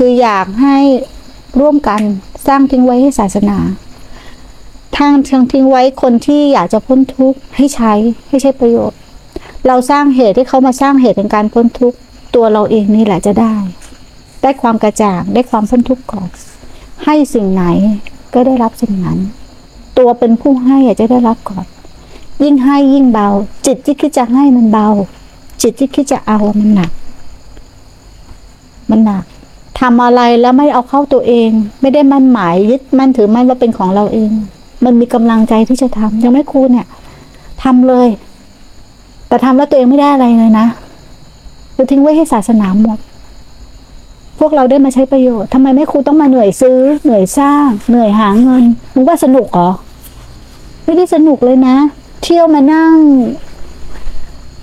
คืออยากให้ร่วมกันสร้างทิ้งไว้ให้ศาสนาทางทางทิ้งไว้คนที่อยากจะพ้นทุกข์ให้ใช้ให้ใช้ประโยชน์ เราสร้างเหตุให้เขามาสร้างเหตุในการพ้นทุกข์ตัวเราเองนี่แหละจะได้ ได้ความกระจ่างได้ความพ้นทุกข์ก่อนให้สิ่งไหนก็ได้รับสิ่งนั้น ตัวเป็นผู้ให้อยากจะได้รับก่อน ยิ่งให้ยิ่งเบา จิตที่คิดจะให้มันเบา จิตที่คิดจะเอามันหนัก มันหนัก ทำอะไรแล้วไม่เอาเข้าตัวเอง ไม่ได้มั่นหมายยึดมั่นถือมั่นว่าเป็นของเราเอง มันมีกำลังใจที่จะทำยังไม่ครูเนี่ยทำเลย แต่ทำแล้วตัวเองไม่ได้อะไรเลยนะคือทิ้งไว้ให้ศาสนาหมด พวกเราได้มาใช้ประโยชน์ทำไมแม่ครูต้องมาเหนื่อยซื้อ เหนื่อยสร้าง เหนื่อยหาเงินมึงว่าสนุกเหรอไม่ได้สนุกเลยนะ เที่ยวมานั่ง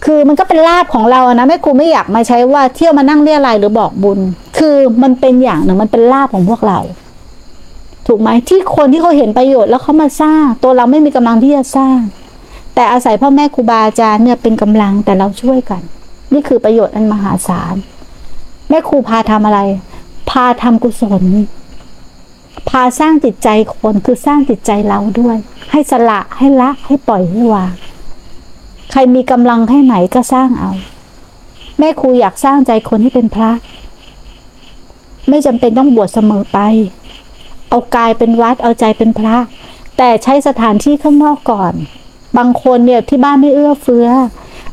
คือมันก็เป็นลาบของเราอะนะแม่ครูไม่อยากมาใช้ว่าเที่ยวมานั่งเรียอะไรยหรือบอกบุญ คือมันเป็นอย่างหนึ่งมันเป็นลาบของพวกเรา ถูกไหมที่คนที่เขาเห็นประโยชน์แล้วเขามาสร้าง ตัวเราไม่มีกำลังที่จะสร้าง แต่อาศัยพ่อแม่ครูบาอาจารย์เนี่ยเป็นกำลังแต่เราช่วยกัน นี่คือประโยชน์อันมหาศาลแม่ครูพาทำอะไร พาทำกุศล พาสร้างจิตใจคนคือสร้างจิตใจเราด้วย ให้สละให้ละให้ปล่อยให้วางใครมีกำลังแค่ไหนก็สร้างเอา แม่ครูอยากสร้างใจคนให้เป็นพระ ไม่จำเป็นต้องบวชเสมอไป เอากายเป็นวัดเอาใจเป็นพระ แต่ใช้สถานที่ข้างนอกก่อน บางคนเนี่ยที่บ้านไม่เอื้อเฟื้อ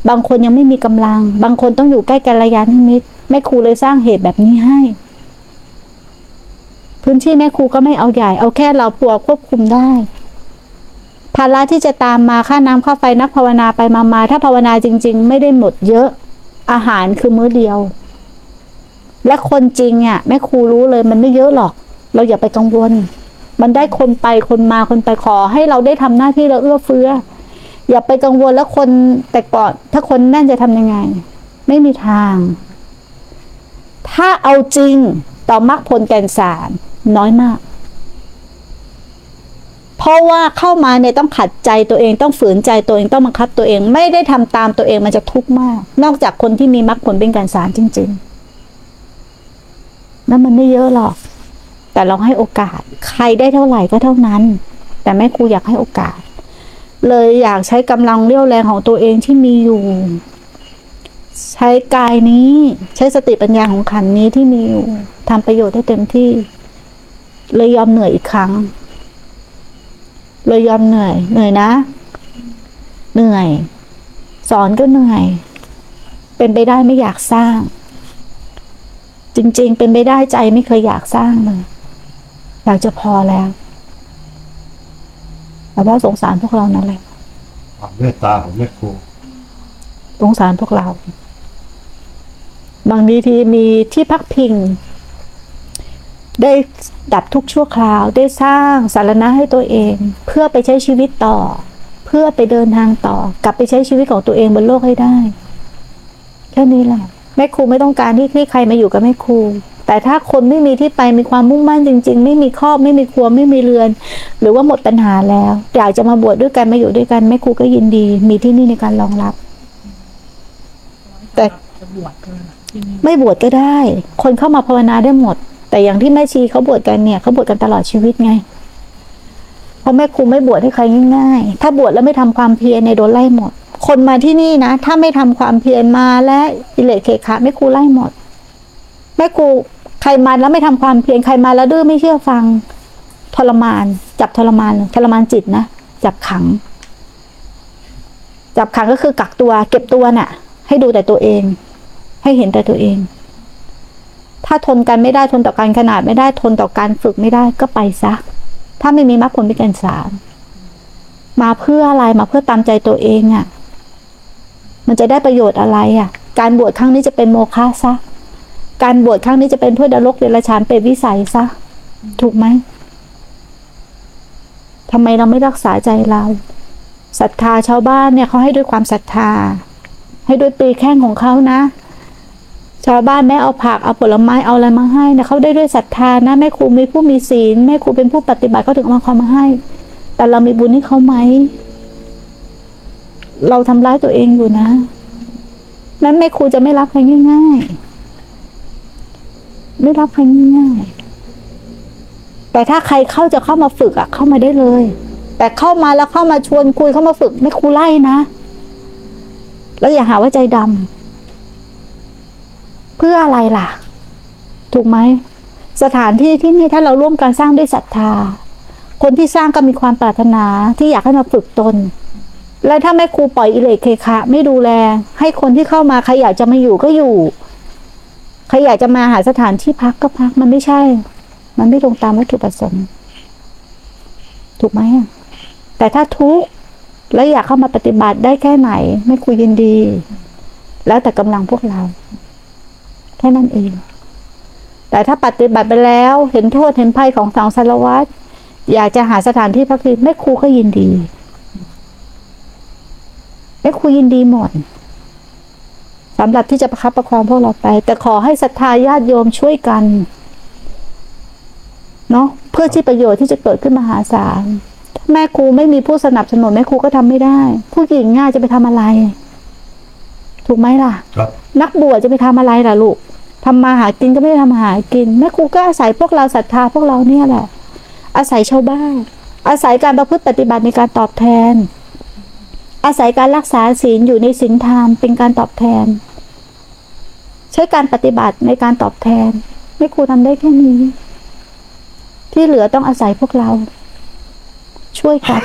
บางคนยังไม่มีกำลัง บางคนต้องอยู่ใกล้กัลยาณมิตรแม่ครูเลยสร้างเหตุแบบนี้ให้ พื้นที่แม่ครูก็ไม่เอาใหญ่ เอาแค่เราปัวควบคุมได้ภาระที่จะตามมาค่าน้ำค่าไฟนักภาวนาไปมามาถ้าภาวนาจริง ๆ ไม่ได้หมดเยอะอาหารคือมื้อเดียว และคนจริงอะแม่ครูรู้เลยมันไม่เยอะหรอก เราอย่าไปกังวล มันได้คนไปคนมาคนไปขอให้เราได้ทำหน้าที่เราเอื้อเฟื้อ อย่าไปกังวลแล้วคนแต่ก่อน ถ้าคนแน่นจะทำยังไง ไม่มีทาง ถ้าเอาจริงต่อมรรคผลแก่นสารน้อยมาก เพราะว่าเข้ามาเนี่ยต้องขัดใจตัวเองต้องฝืนใจตัวเองต้องบังคับตัวเอง ไม่ได้ทำตามตัวเองมันจะทุกข์มาก นอกจากคนที่มีมรรคผลเป็นการสารจริง ๆ นั่นมันไม่เยอะหรอก แต่เราให้โอกาส ใครได้เท่าไหร่ก็เท่านั้น แต่แม่ครูอยากให้โอกาส เลยอยากใช้กำลังเรี่ยวแรงของตัวเองที่มีอยู่ ใช้กายนี้ใช้สติปัญญาของขันนี้ที่มีอยู่ทำประโยชน์ให้เต็มที่ เลยยอมเหนื่อยอีกครั้ง เลยยอมเหนื่อยเหนื่อยนะ เหนื่อย สอนก็เหนื่อย เป็นไปได้ไม่อยากสร้าง จริง ๆ เป็นไปได้ใจไม่เคยอยากสร้างเลยอยากจะพอแล้ว แต่ว่าสงสารพวกเรานั่นแหละความเมตตาของแม่ครูสงสารพวกเรา บางทีมีที่พักพิง ได้ดับทุกข์ชั่วคราว ได้สร้างสารณะให้ตัวเอง เพื่อไปใช้ชีวิตต่อ เพื่อไปเดินทางต่อ กลับไปใช้ชีวิตของตัวเองบนโลกให้ได้ แค่นี้แหละ แม่ครูไม่ต้องการที่ที่ใครมาอยู่กับแม่ครู แต่ถ้าคนไม่มีที่ไปมีความมุ่งมั่นจริง ๆ ไม่มีครอบไม่มีครัวไม่มีเรือน หรือว่าหมดปัญหาแล้ว อยากจะมาบวชดด้วยกันมาอยู่ด้วยกันแม่ครูก็ยินดี มีที่นี่ในการรองรับ แต่จะบวชกันที่นี่ไม่บวชก็ได้ คนเข้ามาภาวนาได้หมด แต่อย่างที่แม่ชีเขาบวชกันเนี่ยเขาบวชกันตลอดชีวิตไงเพราะแม่ครูไม่บวชให้ใครง่ายๆ ถ้าบวชแล้วไม่ทำความเพียรในยโดนไล่หมด คนมาที่นี่นะ ถ้าไม่ทำความเพียรมาและอิเลสเคคะแม่ครูไล่หมดแม่ครูใครมาแล้วไม่ทำความเพียรใครมาแล้วดื้อไม่เชื่อฟังทรมาน จับทรมานทรมานจิตนะจับขัง จับขังก็คือกักตัว เก็บตัวน่ะ ให้ดูแต่ตัวเอง ให้เห็นแต่ตัวเอง ถ้าทนกันไม่ได้ทนต่อการขนาดไม่ได้ทนต่อการฝึกไม่ได้ก็ไปซะถ้าไม่มีมรรคผลเป็นการสารมาเพื่ออะไรมาเพื่อตามใจตัวเองอะ่ะ มันจะได้ประโยชน์อะไรอะ่ะ การบวชครั้งนี้จะเป็นโมฆะซะ การบวชครั้งนี้จะเป็นเพื่อนรกเดรัจฉานเป็นวิสัยซะ ถูกไหมทำไมเราไม่รักษาใจเราศรัทธาชาวบ้านเนี่ยเขาให้ด้วยความศรัทธา ให้ด้วยปีแข้งของเขานะ ชาวบ้านแม่เอาผักเอาผลไม้เอาอะไรมาให้นะเขาได้ด้วยศรัทธานะแม่ครูมีผู้มีศีลแม่ครูเป็นผู้ปฏิบัติเขาถึงเอามาความมาให้ แต่เรามีบุญให้เขาไหม เราทำร้ายตัวเองอยู่นะนั้นแม่ครูจะไม่รับใครง่ายๆ ไม่รับใครง่ายๆ แต่ถ้าใครเข้าจะเข้ามาฝึกอะเข้ามาได้เลย แต่เข้ามาแล้วเข้ามาชวนคุยเข้ามาฝึกไม่ครูไล่นะแล้วอย่าหาว่าใจดำเพื่ออะไรล่ะ ถูกไหมสถานที่ที่นี่ถ้าเราร่วมกันสร้างด้วยศรัทธา คนที่สร้างก็มีความปรารถนาที่อยากให้มาฝึกตน แล้วถ้าแม่ครูปล่อยอิเลกเคคะ ไม่ดูแล ให้คนที่เข้ามาใครอยากจะมาอยู่ก็อยู่ใครอยากจะมาหาสถานที่พักก็พัก มันไม่ใช่ มันไม่ตรงตามวัตถุประสงค์ ถูกไหมแต่ถ้าทุกข์แล้วอยากเข้ามาปฏิบัติได้แค่ไหน ไม่คุยยินดี แล้วแต่กำลังพวกเรา แค่นั้นเอง แต่ถ้าปฏิบัติไปแล้ว เห็นโทษเห็นภัยของสังสารวัตรอยากจะหาสถานที่พักพิงแม่ครูก็ยินดี แม่ครูยินดีหมดสำหรับที่จะประคับประคองพวกเราไป แต่ขอให้ศรัทธาญาติโยมช่วยกันเนาะเพื่อที่ประโยชน์ที่จะเกิดขึ้นมหาศาลถ้าแม่ครูไม่มีผู้สนับสนุนแม่ครูก็ทำไม่ได้ ผู้หญิงง่ายจะไปทำอะไร ถูกไหมล่ะครับนักบวชจะไปทำอะไรล่ะลูกทำมาหากินก็ไม่ได้ทำมาหากินแม่ครูก็อาศัยพวกเราศรัทธาพวกเราเนี่ยแหละ อาศัยชาวบ้านอาศัยการประพฤติปฏิบัติในการตอบแทน อาศัยการรักษาศีลอยู่ในศีลธรรมเป็นการตอบแทน ใช้การปฏิบัติในการตอบแทน ไม่ครูทำได้แค่นี้ ที่เหลือต้องอาศัยพวกเรา ช่วยกัน